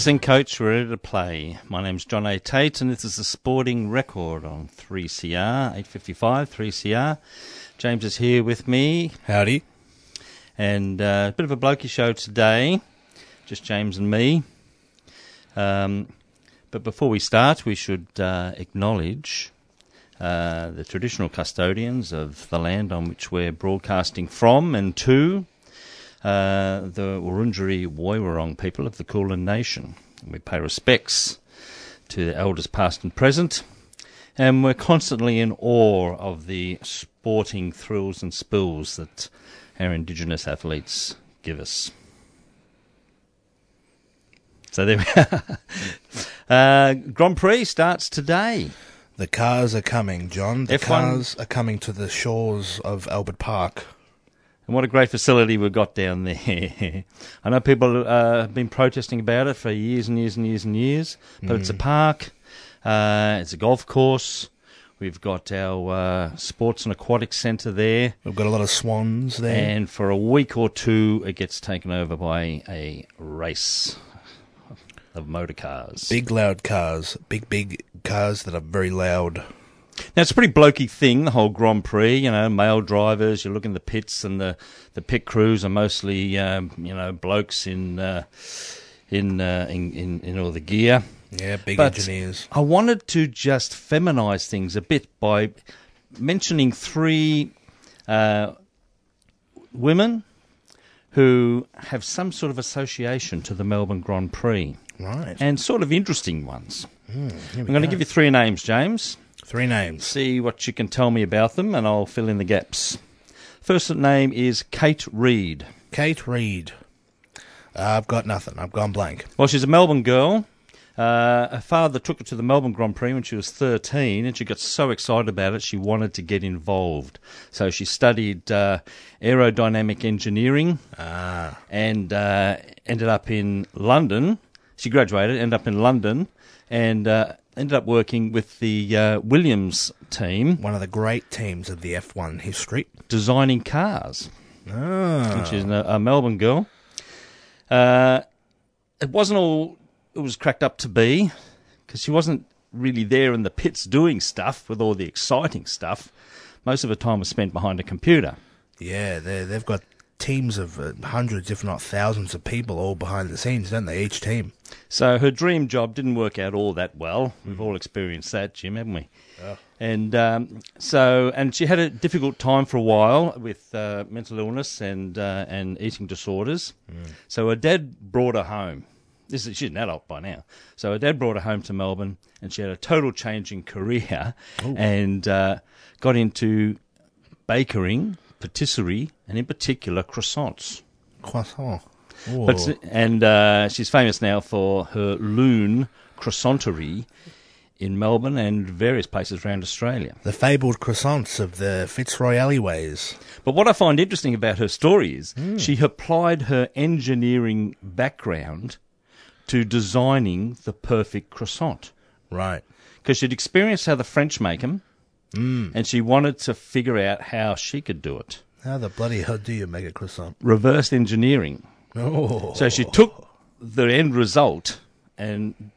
Put in, coach. We're ready to play. My name's John A. Tate, and this is the Sporting Record on 3CR, 855 3CR. James is here with me, Howdy. and uh, a bit of a blokey show today, just James and me. Um, but before we start, we should uh, acknowledge uh, the traditional custodians of the land on which we're broadcasting from and to, uh, the Wurundjeri Woiwurrung people of the Kulin Nation. We pay respects to the elders past and present, and we're constantly in awe of the sporting thrills and spills that our Indigenous athletes give us. So there we are. Uh, Grand Prix starts today. The cars are coming, John. The F1 cars are coming to the shores of Albert Park. And what a great facility we've got down there. I know people uh, have been protesting about it for years and years and years and years, but it's a park, uh, it's a golf course. We've got our uh, sports and aquatic centre there, We've got a lot of swans there. and for a week or two, it gets taken over by a race of motor cars. big, loud cars. Big, big cars that are very loud. Now it's a pretty blokey thing, the whole Grand Prix. You know, male drivers. You look in the pits, and the, the pit crews are mostly um, you know blokes in uh, in, uh, in in in all the gear. Yeah, big But- engineers. I wanted to just feminise things a bit by mentioning three uh, women who have some sort of association to the Melbourne Grand Prix, Right. and sort of interesting ones. We I'm going to give you three names, James. Three names. see what you can tell me about them, and I'll fill in the gaps. First name is Kate Reid. Kate Reid. Uh, I've got nothing. I've gone blank. Well, she's a Melbourne girl. Uh, her father took her to the Melbourne Grand Prix when she was 13, and she got so excited about it she wanted to get involved. So she studied uh, aerodynamic engineering Ah. and uh, ended up in London. She graduated, ended up in London, and uh, ended up working with the uh, Williams team One of the great teams of the F1 history. designing cars. Ah. She's a, a Melbourne girl. Uh, it wasn't all it was cracked up to be because she wasn't really there in the pits doing stuff with all the exciting stuff. Most of her time was spent behind a computer. Yeah, they've got teams of uh, hundreds, if not thousands, of people all behind the scenes, don't they? Each team. So her dream job didn't work out all that well. We've all experienced that, Jim, haven't we? Yeah. And um, so, and she had a difficult time for a while with uh, mental illness and uh, and eating disorders. So her dad brought her home. This is, she's an adult by now. So her dad brought her home to Melbourne, and she had a total change in career, and uh, got into bakering, patisserie, and in particular croissants. Croissant. But and uh, she's famous now for her Lune croissanterie in Melbourne and various places around Australia. the fabled croissants of the Fitzroy alleyways. But what I find interesting about her story is she applied her engineering background to designing the perfect croissant Right. because she'd experienced how the French make them, Mm. and she wanted to figure out how she could do it. How the bloody hell do you make a croissant? Reverse engineering. Oh. So she took the end result and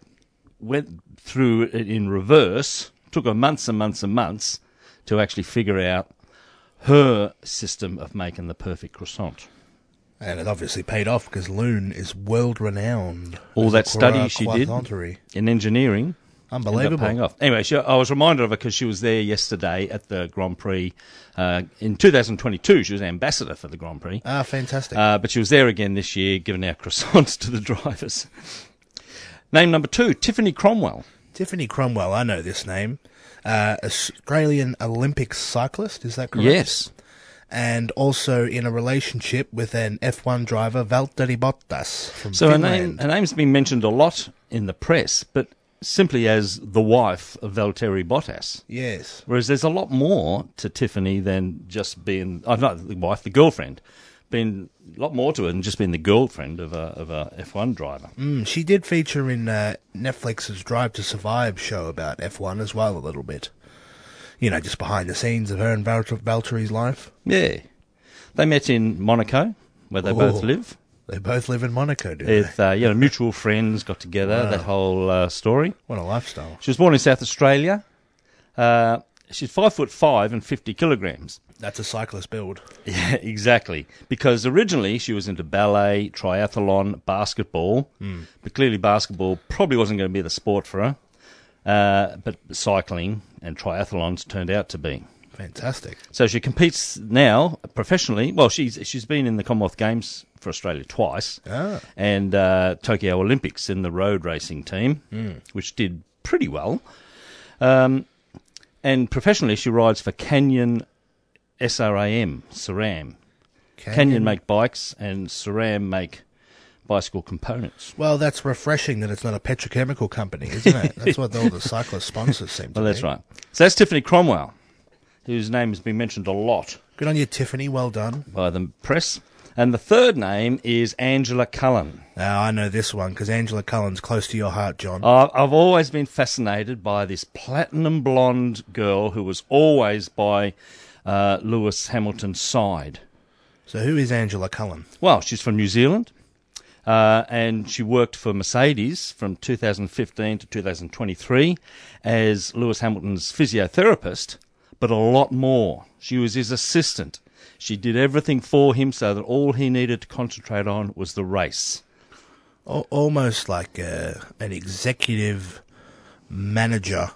went through it in reverse. Took her months and months and months to actually figure out her system of making the perfect croissant. And it obviously paid off because Lune is world renowned. All that study she did. In engineering, Unbelievable. paying off. Anyway, she, I was reminded of her because she was there yesterday at the Grand Prix. Uh, in 2022, she was ambassador for the Grand Prix. Ah, fantastic. Uh, but she was there again this year, giving out croissants to the drivers. Name number two, Tiffany Cromwell. Tiffany Cromwell, I know this name. Uh, Australian Olympic cyclist, is that correct? Yes. And also in a relationship with an F1 driver, Valtteri Bottas from So her Finland. name, her name's been mentioned a lot in the press, but simply as the wife of Valtteri Bottas. Yes. Whereas there's a lot more to Tiffany than just being, oh, not the wife, the girlfriend. Been a lot more to it than just being the girlfriend of a, of a F1 driver. Mm, she did feature in uh, Netflix's Drive to Survive show about F1 as well, a little bit. You know, just behind the scenes of her and Val- Valtteri's life. Yeah. They met in Monaco, where they both Oh. live. They both live in Monaco, do they? With, uh, you know, mutual friends got together, Wow. that whole uh, story. What a lifestyle. She was born in South Australia. Uh, she's five foot five and 50 kilograms. That's a cyclist build. Yeah, exactly. Because originally she was into ballet, triathlon, basketball, but clearly basketball probably wasn't going to be the sport for her. Uh, but cycling and triathlons turned out to be. Fantastic. So she competes now professionally. Well, she's she's been in the Commonwealth Games for Australia twice, Ah. and uh, Tokyo Olympics in the road racing team, which did pretty well. Um, and professionally, she rides for Canyon SRAM, SRAM. Canyon make bikes, and SRAM make bicycle components. Well, that's refreshing that it's not a petrochemical company, isn't it? That's what all the cyclist sponsors seem to be. Well, that's be. right. So that's Tiffany Cromwell, whose name has been mentioned a lot Good on you, Tiffany. Well done. by the press. And the third name is Angela Cullen. Now, I know this one because Angela Cullen's close to your heart, John. Uh, I've always been fascinated by this platinum blonde girl who was always by uh, Lewis Hamilton's side. So, who is Angela Cullen? Well, she's from New Zealand, uh, and she worked for Mercedes from 2015 to 2023 as Lewis Hamilton's physiotherapist, but a lot more. She was his assistant. She did everything for him so that all he needed to concentrate on was the race. Almost like uh, an executive manager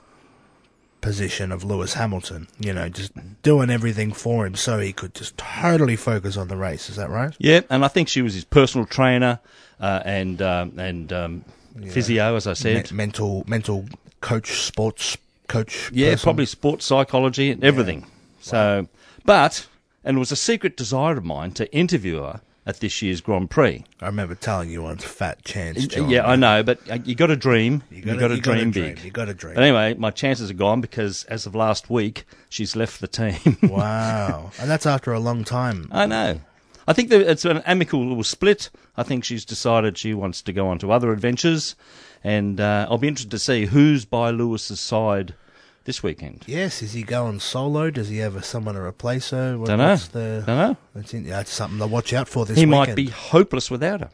position of Lewis Hamilton. You know, just doing everything for him so he could just totally focus on the race. Is that right? Yeah, and I think she was his personal trainer uh, and um, and um, physio, as I said. Me- mental, mental coach, sports coach. Yeah, person. probably sports psychology and everything. So, but and it was a secret desire of mine to interview her at this year's Grand Prix. I remember telling you once, fat chance. John. yeah, I know, but uh, you got to dream. You got to dream big. You got to dream. But anyway, my chances are gone because as of last week, she's left the team. wow, and that's after a long time. I know. I think it's an amicable little split. I think she's decided she wants to go on to other adventures, and uh, I'll be interested to see who's by Lewis's side this weekend. Yes, is he going solo? Does he have someone to replace her? What- Dunno. the- Dunno. That's, in, that's something to watch out for this he weekend. might be hopeless without her.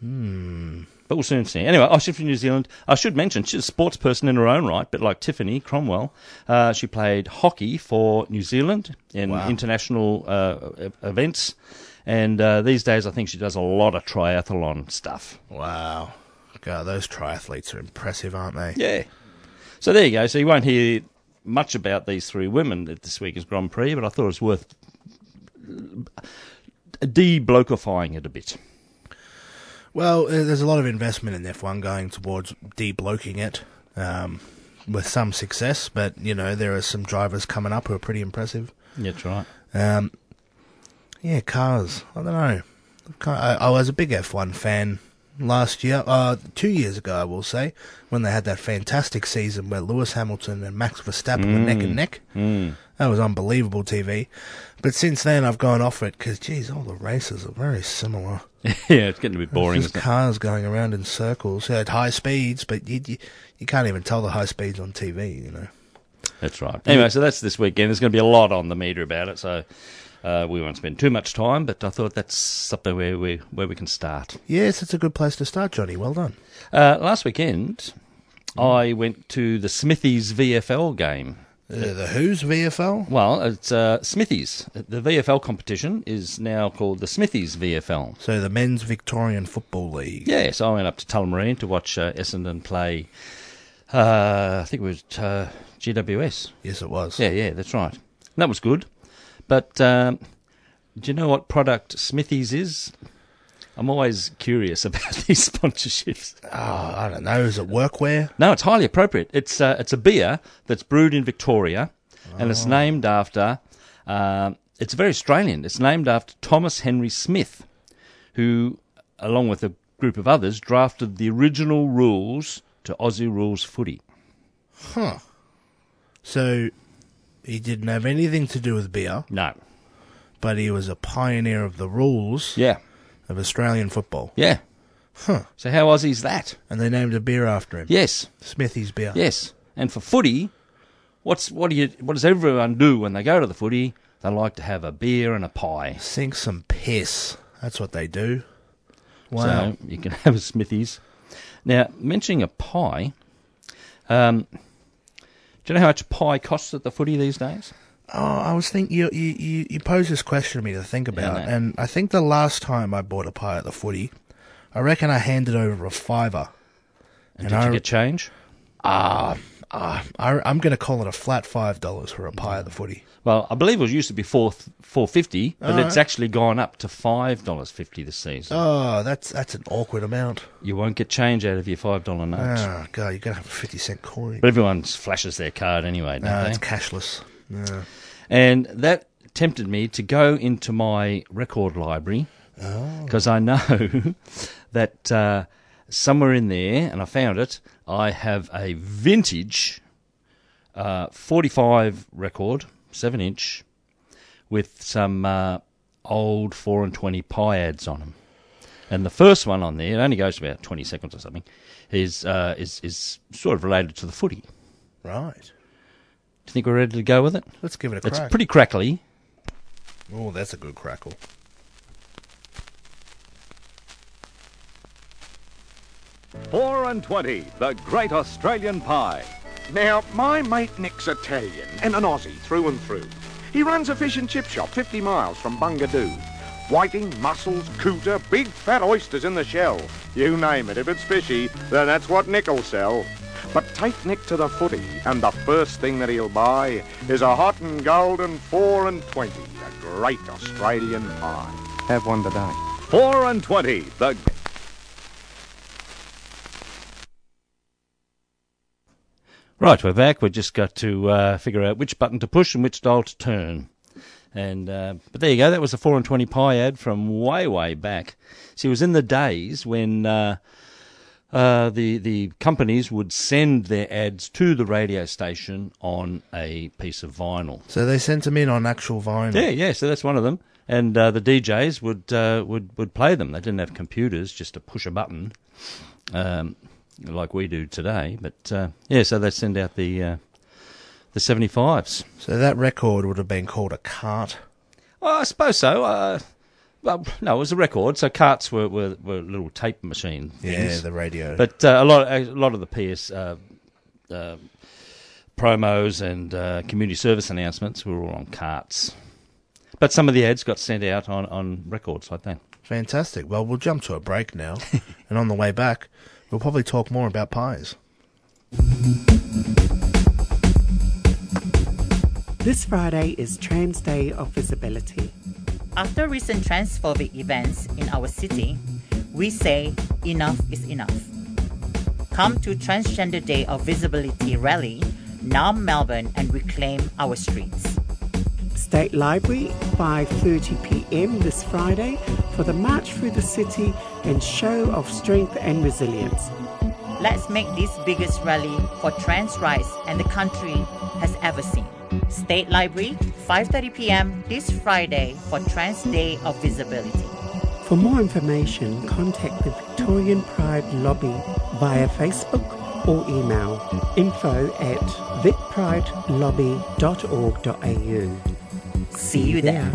Hmm. But we'll soon see. Anyway, oh, she's from New Zealand. I should mention she's a sports person in her own right, but like Tiffany Cromwell, uh, she played hockey for New Zealand in Wow. international uh, events. And uh, these days, I think she does a lot of triathlon stuff. Wow. God, those triathletes are impressive, aren't they? Yeah. So there you go. So you won't hear much about these three women at this week's Grand Prix, but I thought it was worth de-blokifying it a bit. Well, uh, there's a lot of investment in F1 going towards debloking it, um, with some success, but, you know, there are some drivers coming up who are pretty impressive. That's right. Um, yeah, cars. I don't know. I, I was a big F1 fan last year, uh, two years ago, I will say, when they had that fantastic season where Lewis Hamilton and Max Verstappen were neck and neck. Mm. That was unbelievable TV. But since then, I've gone off it because, geez, all the races are very similar. yeah, it's getting a bit boring. It's just Isn't it? cars going around in circles at high speeds, but you, you you can't even tell the high speeds on TV. You know. That's right. Anyway, so that's this weekend. There's going to be a lot on the media about it, so uh, we won't spend too much time. But I thought that's something where we where we can start. Yes, it's a good place to start, Johnny. Well done. Uh, last weekend, I went to the Smithies VFL game. Uh, the Who's VFL? Well, it's uh, Smithies. The VFL competition is now called the Smithies VFL. So the Men's Victorian Football League. Yeah, so I went up to Tullamarine to watch uh, Essendon play Uh, I think it was uh, GWS. Yes, it was. Yeah, yeah, that's right. That was good. But um, do you know what product Smithies is? I'm always curious about these sponsorships. Oh, I don't know. Is it workwear? No, it's highly appropriate. It's uh, it's a beer that's brewed in Victoria, and it's named after. Um, it's very Australian. It's named after Thomas Henry Smith, who, along with a group of others, drafted the original rules to Aussie rules footy. Huh. So he didn't have anything to do with beer, No. but he was a pioneer of the rules Yeah. of Australian football. Yeah. Huh. So how Aussie's that? And they named a beer after him. Yes. Smithy's beer. Yes. And for footy, what's what do you what does everyone do when they go to the footy? They like to have a beer and a pie. Sink some piss. That's what they do. Wow. So you can have a Smithies. Now, mentioning a pie, um, do you know how much pie costs at the footy these days? Oh, I was thinking you, you, you, you posed this question to me to think about, no. and I think the last time I bought a pie at the footy, I reckon I handed over a fiver. And, And did I- you get change? Ah, ah, I, I'm going to call it a flat five dollars for a pie at the footy. Well, I believe it was used to be four four fifty, but All it's right. actually gone up to five dollars fifty this season. Oh, that's that's an awkward amount. You won't get change out of your five dollar note. Oh god, you're going to have a fifty cent coin. But everyone flashes their card anyway, don't no, they? it's cashless. No. And that tempted me to go into my record library because I know that uh, somewhere in there, and I found it, I have a vintage uh, 45 record, 7 inch, with some uh, old 4 and 20 pie ads on them. And the first one on there, it only goes about 20 seconds or something, is, uh, is, is sort of related to the footy. Right. Do you think we're ready to go with it? Let's give it a crack. It's pretty crackly. oh, that's a good crackle. Four and twenty, the great Australian pie. Now, my mate Nick's Italian and an Aussie through and through. He runs a fish and chip shop 50 miles from Bungadoo. Whiting, mussels, cooter, big fat oysters in the shell. You name it. If it's fishy, then that's what Nick'll sell. But take Nick to the footy, and the first thing that he'll buy is a hot and golden four and twenty, a great Australian pie. Have one today. Four and twenty, the Right, we're back. We've just got to uh, figure out which button to push and which dial to turn. And uh, but there you go. That was a four and twenty pie ad from way way back. See, it was in the days when uh, uh, the the companies would send their ads to the radio station on a piece of vinyl. So they sent them in on actual vinyl. Yeah, yeah. So that's one of them. And uh, the DJs would uh, would would play them. They didn't have computers just to push a button, um, like we do today. But uh, yeah, so they send out the uh, the seventy fives. So that record would have been called a cart. Well, I suppose so. Uh, well, no, it was a record. So carts were, were, were little tape machine Yeah, the radio. But uh, a lot, a lot of the PS uh, uh, promos and uh, community service announcements were all on carts. But some of the ads got sent out on, on records like that. Fantastic. Well, we'll jump to a break now, and on the way back, we'll probably talk more about pies. This Friday is Trans Day of Visibility. After recent transphobic events in our city, we say enough is enough. Come to Transgender Day of Visibility rally, now Melbourne, and reclaim our streets. State Library, 5:30 p.m. this Friday for the March Through the City and show of strength and resilience. Let's make this biggest rally for trans rights and the country has ever seen. State Library, 5:30 p.m. this Friday for Trans Day of Visibility. For more information, contact the Victorian Pride Lobby via Facebook or email info at vicpridelobby.org.au. See you there.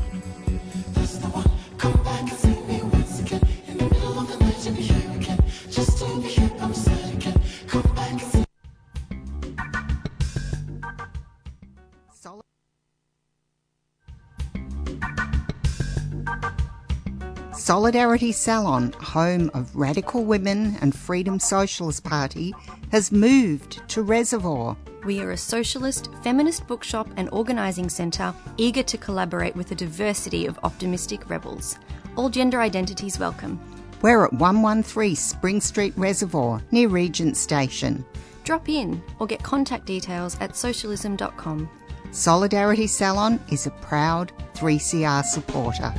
Solidarity Salon, home of Radical Women and Freedom Socialist Party, has moved to Reservoir. We are a socialist, feminist bookshop and organising centre eager to collaborate with a diversity of optimistic rebels. All gender identities welcome. We're at 113 Spring Street Reservoir, near Regent Station. Drop in or get contact details at socialism.com. Solidarity Salon is a proud 3CR supporter.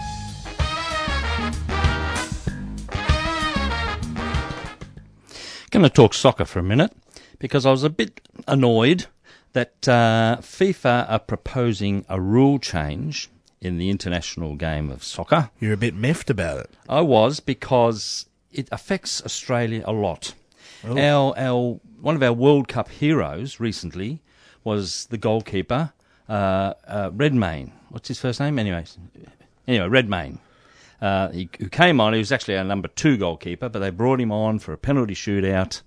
Going to talk soccer for a minute because I was a bit annoyed that uh, FIFA are proposing a rule change in the international game of soccer. You're a bit miffed about it. I was because it affects Australia a lot. Oh. Our, our one of our World Cup heroes recently was the goalkeeper uh, uh, Redmayne. What's his first name? Anyway, anyway, Redmayne. Uh, he, who came on, he was actually our number two goalkeeper, but they brought him on for a penalty shootout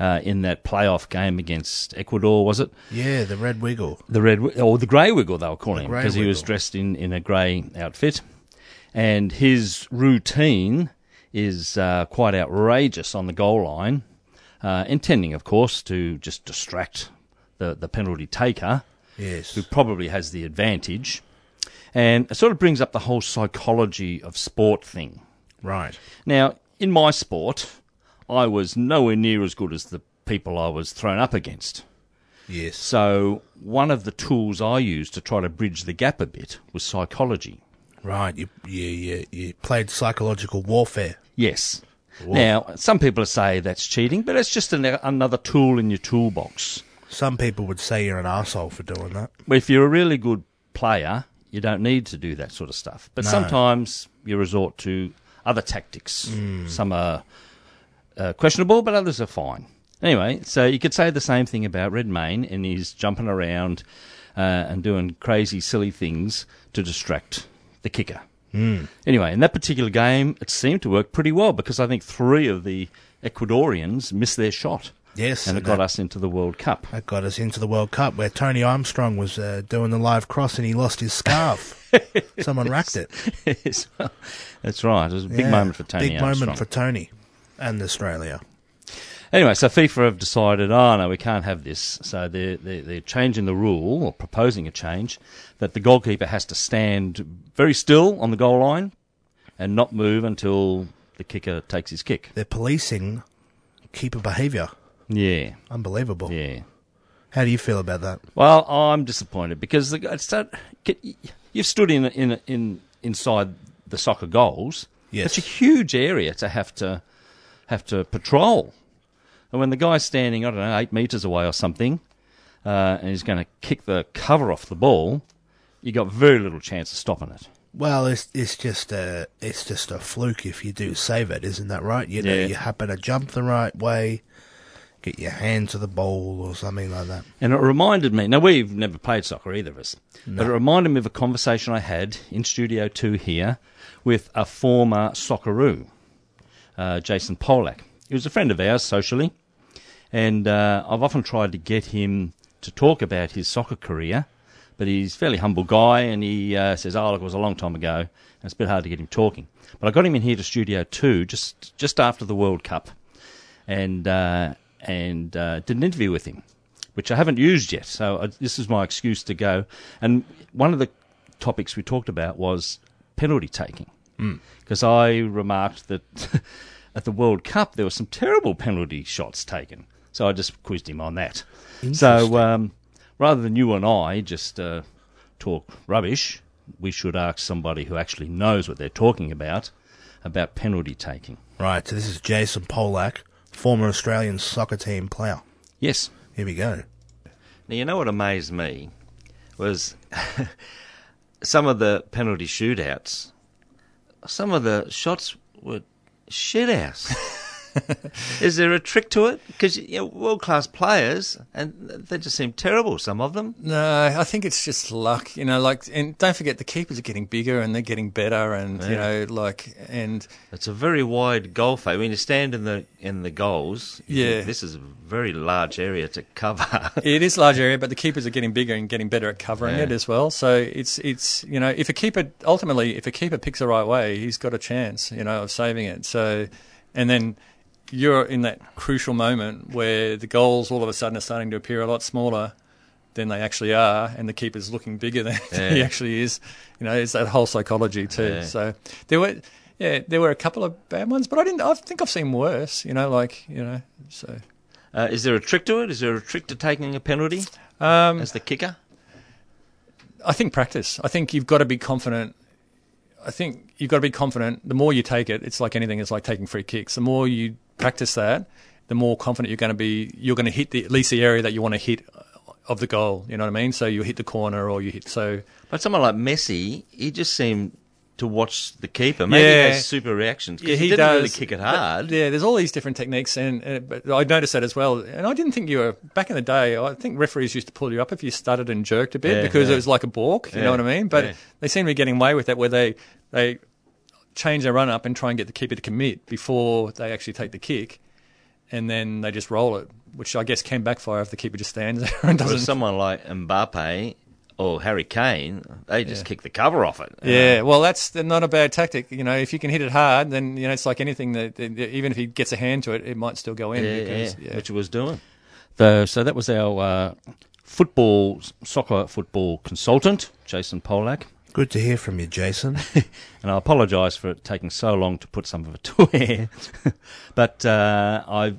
uh, in that playoff game against Ecuador, was it? Yeah, the red wiggle. The red or the grey wiggle they were calling him because he was dressed in, in a grey outfit, and his routine is uh, quite outrageous on the goal line, uh, intending, of course, to just distract the the penalty taker Yes. who probably has the advantage. And it sort of brings up the whole psychology of sport thing. Right. Now, in my sport, I was nowhere near as good as the people I was thrown up against. Yes. So, one of the tools I used to try to bridge the gap a bit was psychology. Right. You you you, you played psychological warfare. Yes. Now, some people say that's cheating, but it's just an, another tool in your toolbox. Some people would say you're an asshole for doing that. Well, if you're a really good player, you don't need to do that sort of stuff. But No. sometimes you resort to other tactics. Some are uh, questionable, but others are fine. Anyway, so you could say the same thing about Redmayne, and he's jumping around uh, and doing crazy, silly things to distract the kicker. Anyway, in that particular game, it seemed to work pretty well because I think three of the Ecuadorians missed their shot. Yes, and it got that- us into the World Cup. That got us into the World Cup where Tony Armstrong was uh, doing the live cross and he lost his scarf. Someone racked it. Yes, well, That's right. It was a big Yeah, moment for Tony Big Armstrong. moment for Tony and Australia. Anyway, so FIFA have decided, oh no, we can't have this. So they're, they're, they're changing the rule, or proposing a change, that the goalkeeper has to stand very still on the goal line and not move until the kicker takes his kick. They're policing keeper behaviour. Yeah, Unbelievable. yeah. How do you feel about that? Well, I'm disappointed because the, it's that, you've stood in in in inside the soccer goals. Yes. it's a huge area to have to have to patrol. And when the guy's standing, I don't know, eight meters away or something, uh, and he's going to kick the cover off the ball, you've got very little chance of stopping it. Well, it's it's just a it's just a fluke if you do save it, isn't that right? You know, Yeah. you happen to jump the right way, get your hand to the ball or something like that. And it reminded me. Now we've never played soccer, either of us, but it reminded me of a conversation I had in Studio Two here with a former Socceroo, uh, Jason Polak. He was a friend of ours socially, and uh, I've often tried to get him to talk about his soccer career, but he's a fairly humble guy, and he uh, says, "Oh, look, it was a long time ago." And it's a bit hard to get him talking. But I got him in here to Studio Two just just after the World Cup, and uh, and uh, did an interview with him, which I haven't used yet. So I, this is my excuse to go. And one of the topics we talked about was penalty taking, because I remarked that at the World Cup there were some terrible penalty shots taken. So I just quizzed him on that. So um, rather than you and I just uh, talk rubbish, we should ask somebody who actually knows what they're talking about about penalty taking. Right. So this is Jason Polak, former Australian soccer team player. Yes. Here we go. Now, you know what amazed me was some of the penalty shootouts, some of the shots were shit house. Is there a trick to it? Because you know, world class players, and they just seem terrible. Some of them. No, I think it's just luck, you know. Like, and don't forget the keepers are getting bigger and they're getting better, and you know, like, and It's a very wide goal face. When you stand in the in the goals, Yeah. this is a very large area to cover. it is a large area, but the keepers are getting bigger and getting better at covering Yeah. it as well. So it's it's you know, if a keeper ultimately, if a keeper picks the right way, he's got a chance, you know, of saving it. So, and then you're in that crucial moment where the goals all of a sudden are starting to appear a lot smaller than they actually are, and the keeper's looking bigger than he actually is. You know, it's that whole psychology too. Yeah. So there were. Yeah, there were a couple of bad ones, but I didn't. I think I've seen worse. You know, like you know. So Uh, is there a trick to it? Is there a trick to taking a penalty um, as the kicker? I think practice. I think you've got to be confident. I think you've got to be confident. The more you take it, it's like anything. It's like taking free kicks. The more you practice that, the more confident you're going to be. You're going to hit the, at least the area that you want to hit of the goal. You know what I mean? So you hit the corner or you hit. So But someone like Messi, he just seemed to watch the keeper. Maybe Yeah. he has super reactions. yeah, he, he, didn't does really kick it but, hard. yeah, there's all these different techniques, and uh, but I noticed that as well. And I didn't think you were back in the day. I think referees used to pull you up if you stuttered and jerked a bit Yeah, because yeah. it was like a balk. You know what I mean? But they seem to be getting away with that, where they they change their run up and try and get the keeper to commit before they actually take the kick, and then they just roll it, which I guess can backfire if the keeper just stands there and Whereas doesn't. someone like Mbappe or Harry Kane, they just Yeah. kick the cover off it. Yeah, know. well, that's not a bad tactic. You know, if you can hit it hard, then you know it's like anything that, that even if he gets a hand to it, it might still go in. yeah, because, yeah, yeah. which he was doing. So, so that was our uh, football, soccer football consultant, Jason Polak. Good to hear from you, Jason. and I apologise for it taking so long to put some of it to air. but uh, I've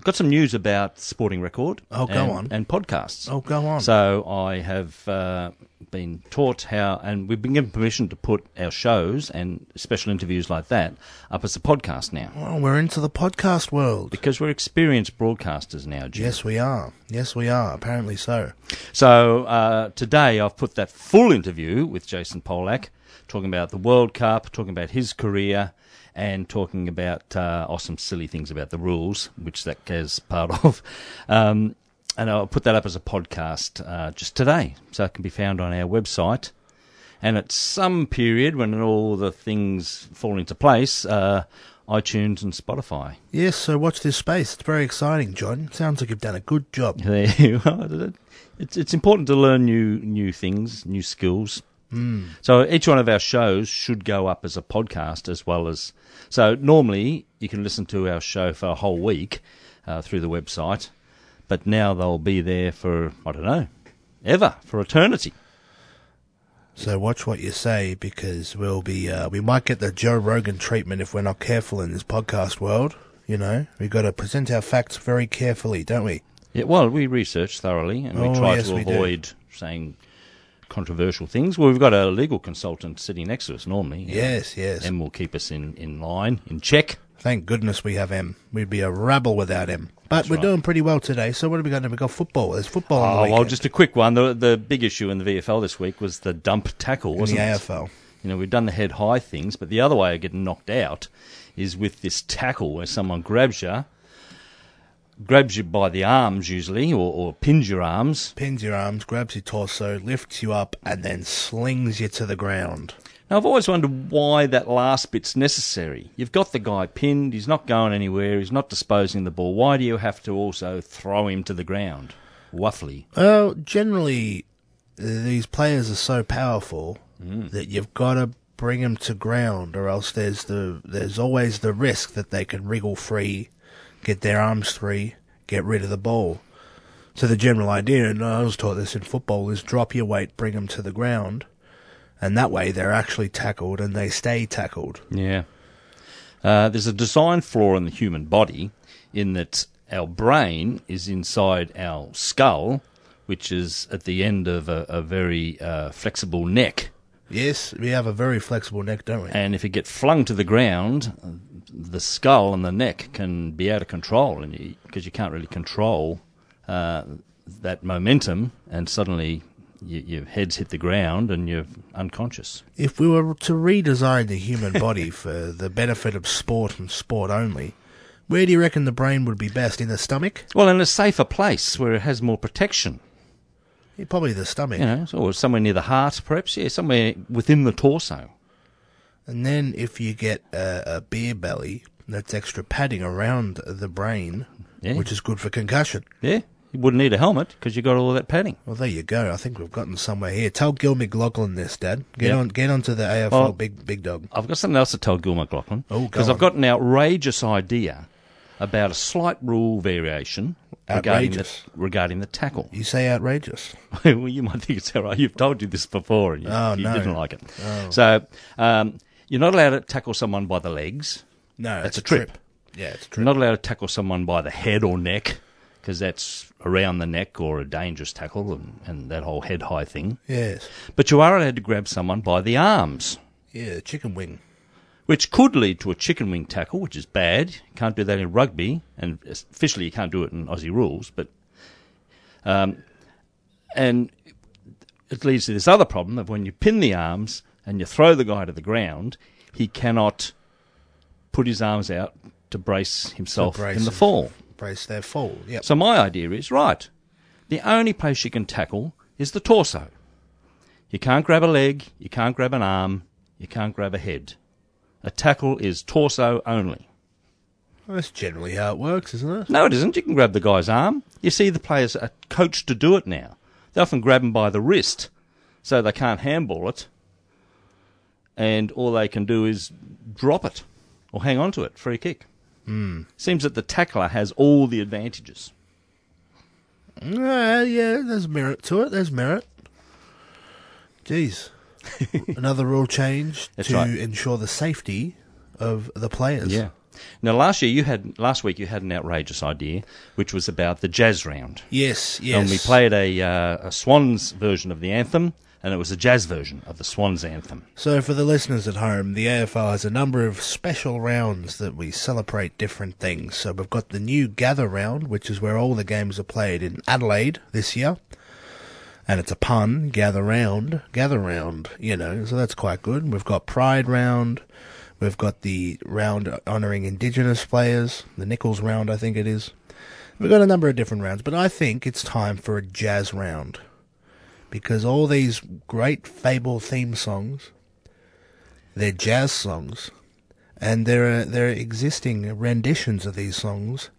got some news about Sporting Record. Oh, go and, on. And podcasts. Oh, go on. So I have uh, been taught how, and we've been given permission to put our shows and special interviews like that up as a podcast now. Well, we're into the podcast world. Because we're experienced broadcasters now, Jim. Yes, we are. Yes, we are. Apparently so. So uh, today I've put that full interview with Jason Polak, talking about the World Cup, talking about his career, and talking about uh, awesome, silly things about the rules, which that is part of. Um, and I'll put that up as a podcast uh, just today, so it can be found on our website. And at some period when all the things fall into place, uh, iTunes and Spotify. Yes, so watch this space. It's very exciting, John. Sounds like you've done a good job. There you are. It's it's important to learn new new things, new skills. Mm. So each one of our shows should go up as a podcast as well as. So normally you can listen to our show for a whole week uh, through the website, but now they'll be there for I don't know, ever for eternity. So watch what you say because we'll be uh, we might get the Joe Rogan treatment if we're not careful in this podcast world. You know, we've got to present our facts very carefully, don't we? Yeah, well, we research thoroughly and we Oh, try yes, to avoid saying controversial things. Well, we've got a legal consultant sitting next to us normally. you know, Yes, yes. and will keep us in, in line, in check. Thank goodness we have M. We'd be a rabble without M. But That's we're right. doing pretty well today. So what have we got? We've got football. There's football. on the Oh, well, just a quick one. The the big issue in the VFL this week was the dump tackle, in wasn't the it? AFL. You know, we've done the head high things, but the other way of getting knocked out is with this tackle where someone grabs you, grabs you by the arms usually, or, or pins your arms. Pins your arms, grabs your torso, lifts you up, and then slings you to the ground. Now, I've always wondered why that last bit's necessary. You've got the guy pinned, he's not going anywhere, he's not disposing the ball. Why do you have to also throw him to the ground? Waffly. Well, generally, these players are so powerful mm. that you've got to bring them to ground, or else there's the there's always the risk that they can wriggle free, get their arms free, get rid of the ball. So the general idea, and I was taught this in football, is drop your weight, bring them to the ground, and that way they're actually tackled and they stay tackled. Yeah. Uh, there's a design flaw in the human body in that our brain is inside our skull, which is at the end of a, a very uh, flexible neck. Yes, we have a very flexible neck, don't we? And if you get flung to the ground, the skull and the neck can be out of control, and because you, can't really control uh, that momentum, and suddenly you, your head's hit the ground and you're unconscious. If we were to redesign the human body for the benefit of sport and sport only, Where do you reckon the brain would be best? In the stomach? Well, in a safer place where it has more protection. Yeah, probably the stomach. You know, or somewhere near the heart, perhaps. Yeah, somewhere within the torso. And then if you get a, a beer belly, that's extra padding around the brain, Yeah. which is good for concussion. Yeah, you wouldn't need a helmet because you got all that padding. Well, there you go. I think we've gotten somewhere here. Tell Gil McLachlan this, Dad. Get Yeah. on, get onto the AFL Well, big big dog. I've got something else to tell Gil McLachlan. Oh, go because. I've got an outrageous idea about a slight rule variation regarding the, Outrageous? regarding the tackle. You say outrageous. well, you might think it's all right. You've told you this before, and you, Oh, you no. didn't like it. Oh. So um, you're not allowed to tackle someone by the legs. No, that's a trip. trip. Yeah, it's a You're not allowed to tackle someone by the head or neck because that's around the neck or a dangerous tackle and, and that whole head high thing. Yes. But you are allowed to grab someone by the arms, Yeah, chicken wing. which could lead to a chicken wing tackle, which is bad. You can't do that in rugby, and officially you can't do it in Aussie rules. But um, and it leads to this other problem of when you pin the arms and you throw the guy to the ground, he cannot put his arms out to brace himself brace in the fall. Brace their fall. Yep. So my idea is right. The only place you can tackle is the torso. You can't grab a leg, you can't grab an arm, you can't grab a head. A tackle is torso only. Well, that's generally how it works, isn't it? No, it isn't. You can grab the guy's arm. You see, the players are coached to do it now. They often grab him by the wrist, so they can't handball it, and all they can do is drop it or hang on to it. Free kick. Mm. Seems that the tackler has all the advantages. Uh, yeah, there's merit to it. There's merit. Jeez. Another rule change That's to right. ensure the safety of the players. Yeah. Now, last year you had last week you had an outrageous idea, which was about the jazz round. Yes, yes. And we played a, uh, a Swans version of the anthem, and it was a jazz version of the Swans anthem. So, for the listeners at home, the AFL has a number of special rounds that we celebrate different things. So, we've got the new Gather round, which is where all the games are played in Adelaide this year. And it's a pun, gather round, gather round, you know, so that's quite good. We've got Pride round, we've got the round honouring Indigenous players, the Nicholls round, I think it is. We've got a number of different rounds, but I think it's time for a jazz round because all these great Fable theme songs, they're jazz songs, and there are there are existing renditions of these songs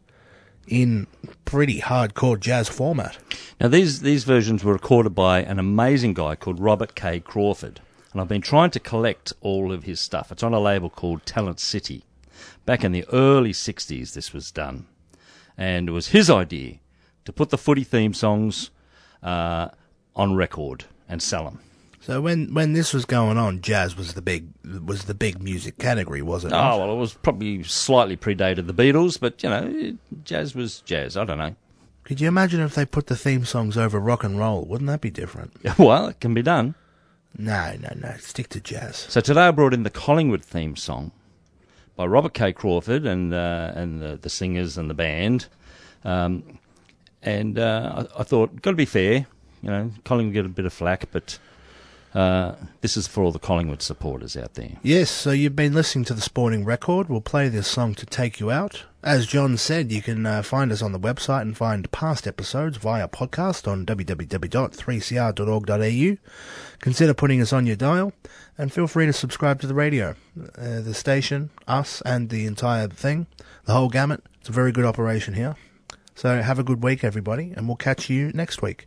in pretty hardcore jazz format. Now, these, these versions were recorded by an amazing guy called Robert K. Crawford, and I've been trying to collect all of his stuff. It's on a label called Talent City. Back in the early 60s, this was done, and it was his idea to put the footy theme songs uh, on record and sell them. So when when this was going on, jazz was the big was the big music category, wasn't it? Oh, not? well, it was probably slightly predated the Beatles, but, you know, jazz was jazz. I don't know. Could you imagine if they put the theme songs over rock and roll? Wouldn't that be different? Well, it can be done. No, no, no. Stick to jazz. So today I brought in the Collingwood theme song by Robert K. Crawford and uh, and the, the singers and the band, um, and uh, I, I thought got to be fair, you know, Collingwood get a bit of flack, but uh, this is for all the Collingwood supporters out there. Yes, so you've been listening to the Sporting Record. We'll play this song to take you out. As John said, you can uh, find us on the website and find past episodes via podcast on www.3cr.org.au. Consider putting us on your dial and feel free to subscribe to the radio, uh, the station, us, and the entire thing, the whole gamut. It's a very good operation here. So have a good week, everybody, and we'll catch you next week.